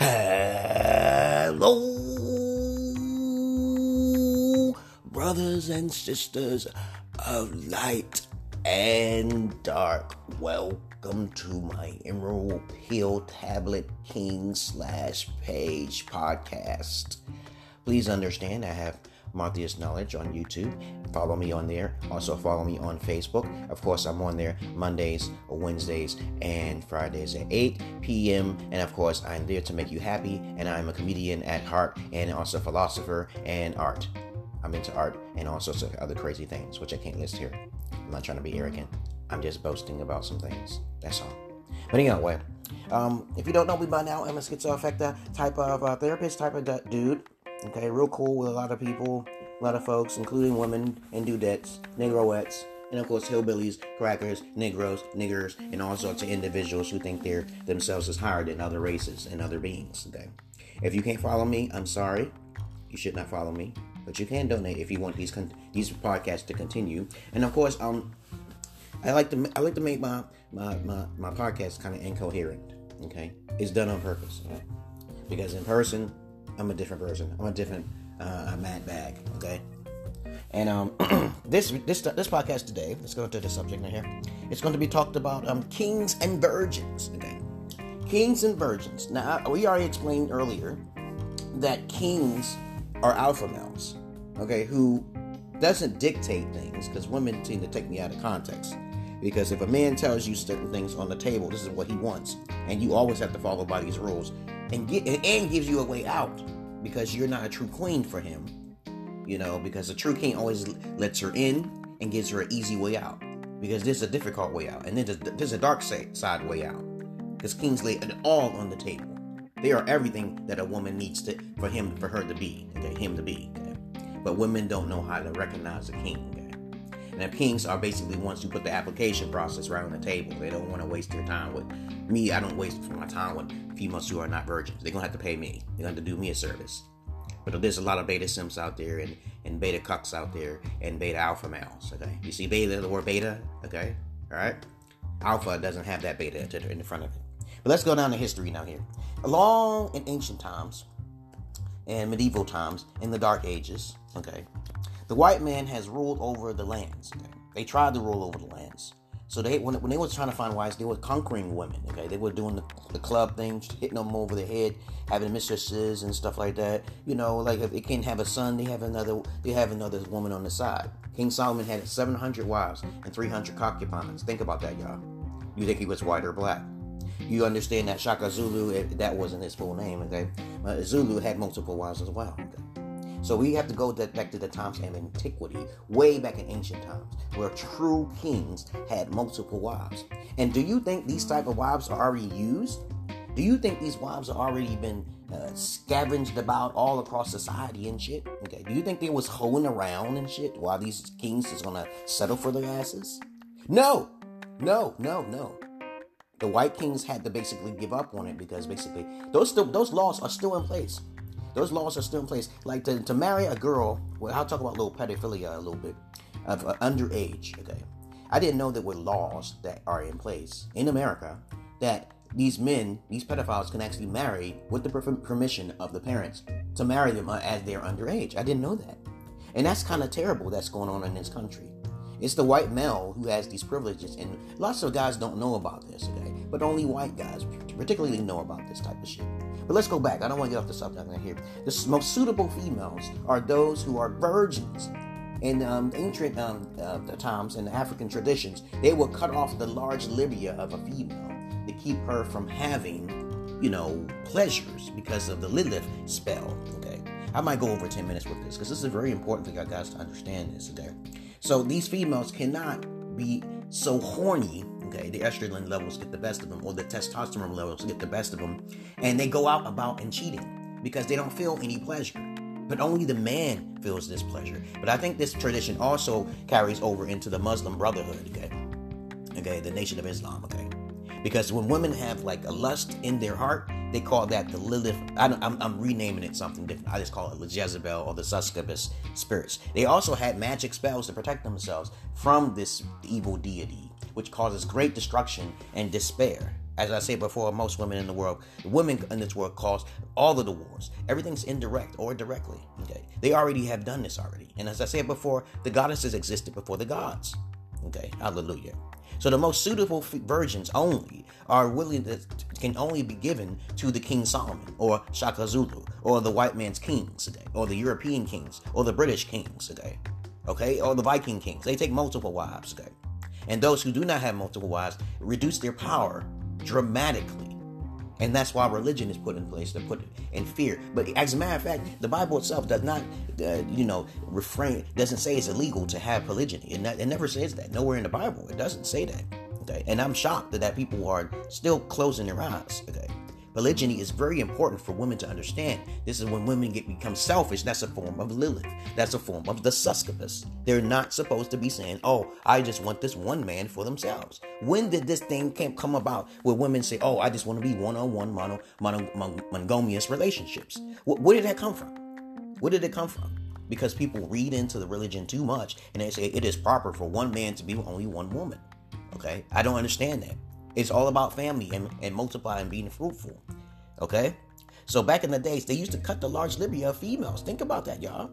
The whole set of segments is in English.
Hello, brothers and sisters of light and dark. Welcome to my Emerald Peel Tablet King slash Page podcast. Please understand, I have Martheus Knowledge on YouTube. Follow me on there. Also follow me on Facebook. Of course, I'm on there Mondays, Wednesdays, and Fridays at 8 p.m. And of course, I'm there to make you happy. And I'm a comedian at heart and also a philosopher and art. I'm into art and all sorts of other crazy things, which I can't list here. I'm not trying to be arrogant. I'm just boasting about some things. That's all. But anyway, um, if you don't know me by now, I'm a schizoaffective type of uh, therapist, type of d- dude. Okay, real cool with a lot of people, a lot of folks, including women and dudettes, negroettes, and of course hillbillies, crackers, negroes, niggers, and all sorts of individuals who think they're themselves as higher than other races and other beings. Okay, if you can't follow me, I'm sorry. You should not follow me, but you can donate if you want these con- these podcasts to continue. And of course, um, I like to I like to make my my my, my podcast kind of incoherent. Okay, it's done on purpose. Because in person, I'm a different person. I'm a different uh, mad bag. Okay. And um, this this this podcast today, let's go to the subject right here. It's going to be talked about um, kings and virgins. Okay, kings and virgins. Now we already explained earlier that kings are alpha males. Okay, who doesn't dictate things because women seem to take me out of context. Because if a man tells you certain things on the table, this is what he wants, and you always have to follow by these rules, and get and gives you a way out because you're not a true queen for him. You know, because a true king always lets her in and gives her an easy way out. Because there's a difficult way out, and then there's, there's a dark side way out. Because kings lay it all on the table. They are everything that a woman needs to for him for her to be, okay, him to be. But women don't know how to recognize a king. And if kings are basically ones you put the application process right on the table. They don't want to waste their time with me. I don't waste my time with females who are not virgins. They're gonna have to pay me. They're gonna have to do me a service. But there's a lot of beta simps out there and, and beta cucks out there and beta alpha males. Okay, you see beta, the word beta. Okay, all right. Alpha doesn't have that beta in the front of it. But let's go down to history now here. Along in ancient times and medieval times, in the Dark Ages, okay, the white man has ruled over the lands. Okay? They tried to rule over the lands. So they when, when they were trying to find wives, they were conquering women. Okay, they were doing the, the club things, hitting them over the head, having mistresses and stuff like that. You know, like if they can't have a son, they have another they have another woman on the side. King Solomon had 700 wives and 300 concubines. Think about that, y'all. You think he was white or black? You understand that Shaka Zulu, eh, that wasn't his full name, okay? Zulu had multiple wives as well. Okay? So we have to go back to the times of antiquity, way back in ancient times, where true kings had multiple wives. And do you think these type of wives are already used? Do you think these wives have already been uh, scavenged about all across society and shit? Okay. Do you think they was hoeing around and shit while these kings is gonna settle for their asses? No, no, no, no. The white kings had to basically give up on it because basically those still those laws are still in place. Those laws are still in place. Like to, to marry a girl, well, I'll talk about a little pedophilia a little bit, of uh, underage, okay? I didn't know there were laws that are in place in America that these men, these pedophiles, can actually marry with the per- permission of the parents to marry them uh, as they're underage. I didn't know that. And that's kind of terrible that's going on in this country. It's the white male who has these privileges, and lots of guys don't know about this, okay? But only white guys particularly know about this type of shit. But let's go back. I don't want to get off the subject right here. The most suitable females are those who are virgins. In um, ancient um, uh, times and African traditions, they would cut off the large labia of a female to keep her from having, you know, pleasures because of the Lilith spell. Okay, I might go over 10 minutes with this because this is very important for you guys to understand this. Okay, so these females cannot be so horny Okay, the estrogen levels get the best of them, or the testosterone levels get the best of them, and they go out about and cheating because they don't feel any pleasure. But only the man feels this pleasure. But I think this tradition also carries over into the Muslim Brotherhood. Okay, okay, the Nation of Islam. Okay, because when women have like a lust in their heart, they call that the Lilith. I am I'm renaming it something different. I just call it the Jezebel or the Succubus spirits. They also had magic spells to protect themselves from this evil deity which causes great destruction and despair. As I said before, most women in the world, women in this world cause all of the wars. Everything's indirect or directly. Okay, they already have done this already. And as I said before, the goddesses existed before the gods. Okay, hallelujah. So the most suitable virgins only are willing to can only be given to the King Solomon or Shaka Zulu or the white man's kings today, or the European kings or the British kings today, okay, or the Viking kings. They take multiple wives today, and those who do not have multiple wives reduce their power dramatically. And that's why religion is put in place to put in fear. But as a matter of fact, the Bible itself does not, uh, you know, refrain, doesn't say it's illegal to have polygyny. It, it never says that. Nowhere in the Bible. It doesn't say that. Okay. And I'm shocked that, that people are still closing their eyes. Okay. Polygyny is very important for women to understand. This is when women get become selfish. That's a form of Lilith. That's a form of the succubus. They're not supposed to be saying, "Oh, I just want this one man for themselves." When did this thing come about where women say, "Oh, I just want to be one-on-one mono, mono, monogamous relationships"? Where did that come from? Where did it come from? Because people read into the religion too much and they say it is proper for one man to be only one woman. Okay, I don't understand that. It's all about family and, and multiplying and being fruitful. Okay? So back in the days, they used to cut the large labia of females. Think about that, y'all.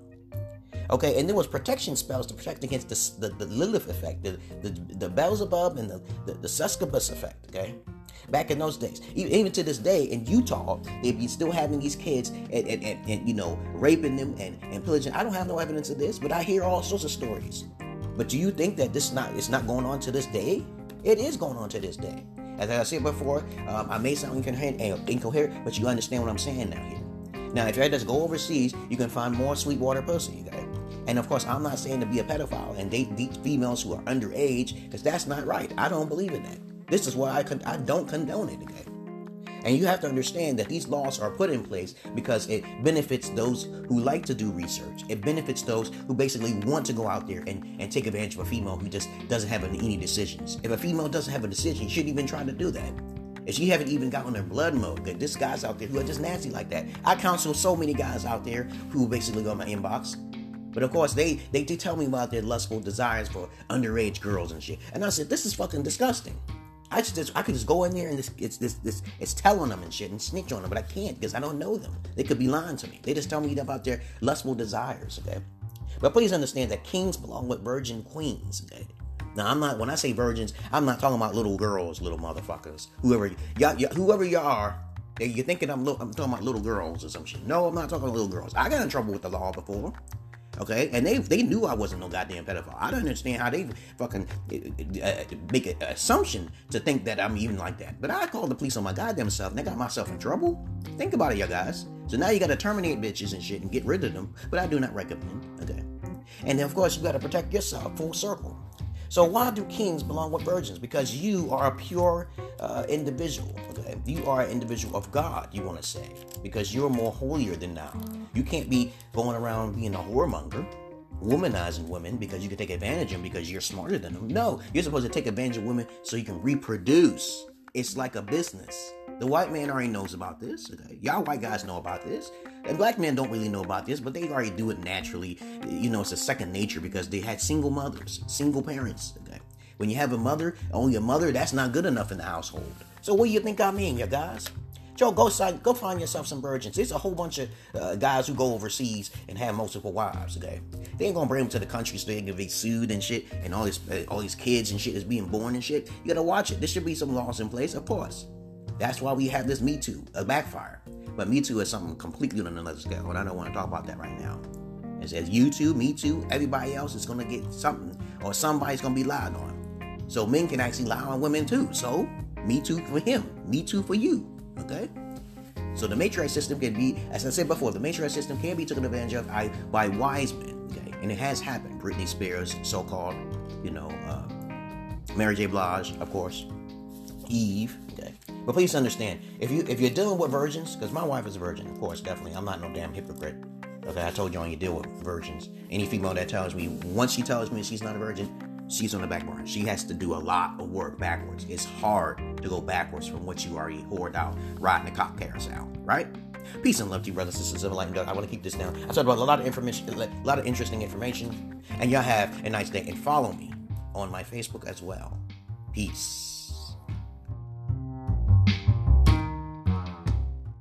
Okay, and there was protection spells to protect against the, the, the Lilith effect, the, the, the Beelzebub and the, the, the effect, okay? Back in those days. Even to this day in Utah, they'd be still having these kids and, and, and, and, you know, raping them and, and pillaging. I don't have no evidence of this, but I hear all sorts of stories. But do you think that this not it's not going on to this day? It is going on to this day. As I said before, um, I may sound incoherent, eh, incoherent, but you understand what I'm saying now here. Now, if you had to go overseas, you can find more Sweetwater pussy, okay? And of course, I'm not saying to be a pedophile and date these females who are underage, because that's not right. I don't believe in that. This is why I, con- I don't condone it, okay? And you have to understand that these laws are put in place because it benefits those who like to do research. It benefits those who basically want to go out there and, and take advantage of a female who just doesn't have any decisions. If a female doesn't have a decision, she shouldn't even try to do that. If she haven't even gotten her blood mode, that this guy's out there who are just nasty like that. I counsel so many guys out there who basically go in my inbox. But of course, they, they, they tell me about their lustful desires for underage girls and shit. And I said, this is fucking disgusting. I just I could just go in there and this it's this this it's telling them and shit and snitch on them, but I can't because I don't know them. They could be lying to me. They just tell me about their lustful desires. Okay, but please understand that kings belong with virgin queens. Okay. Now I'm not when I say virgins, I'm not talking about little girls, little motherfuckers. Whoever y'all, whoever you are, you're thinking I'm I'm talking about little girls or some shit. No, I'm not talking about little girls. I got in trouble with the law before. Okay, and they they knew I wasn't no goddamn pedophile. I don't understand how they fucking uh, uh, make an assumption to think that I'm even like that. But I called the police on my goddamn self, and I got myself in trouble. Think about it, you guys. So now you got to terminate bitches and shit and get rid of them. But I do not recommend. Okay, and then of course you got to protect yourself. Full circle. So why do kings belong with virgins? Because you are a pure uh, individual. Okay, you are an individual of God. You want to say because you're more holier than now. You can't be going around being a whoremonger, womanizing women because you can take advantage of them because you're smarter than them. No, you're supposed to take advantage of women so you can reproduce. It's like a business. The white man already knows about this. Okay? Y'all white guys know about this. And black men don't really know about this, but they already do it naturally. You know, it's a second nature because they had single mothers, single parents. Okay? When you have a mother, only a mother, that's not good enough in the household. So what do you think I mean, you guys? Joe, go go find yourself some virgins. There's a whole bunch of uh, guys who go overseas and have multiple wives. Okay, they ain't gonna bring them to the country so they can be sued and shit, and all this, uh, all these kids and shit is being born and shit. You gotta watch it. There should be some laws in place, of course. That's why we have this Me Too, a backfire. But Me Too is something completely on another scale, and I don't want to talk about that right now. It says you too, me too, everybody else is gonna get something, or somebody's gonna be lied on. So men can actually lie on women too. So me too for him, me too for you. Okay? So the matriarch system can be, as I said before, the matriarch system can be taken advantage of by, by wise men. Okay? And it has happened. Britney Spears, so-called, you know, uh, Mary J. Blige, of course, Eve. Okay. But please understand, if you if you're dealing with virgins, because my wife is a virgin, of course, definitely. I'm not no damn hypocrite. Okay, I told you when you deal with virgins. Any female that tells me once she tells me she's not a virgin, she's on the back burner. She has to do a lot of work backwards. It's hard to go backwards from what you already hoard out riding the cock carousel, right? Peace and love to you, brothers and sisters of Dark. I want to keep this down. I talked about a lot of information, a lot of interesting information, and y'all have a nice day. And follow me on my Facebook as well. Peace.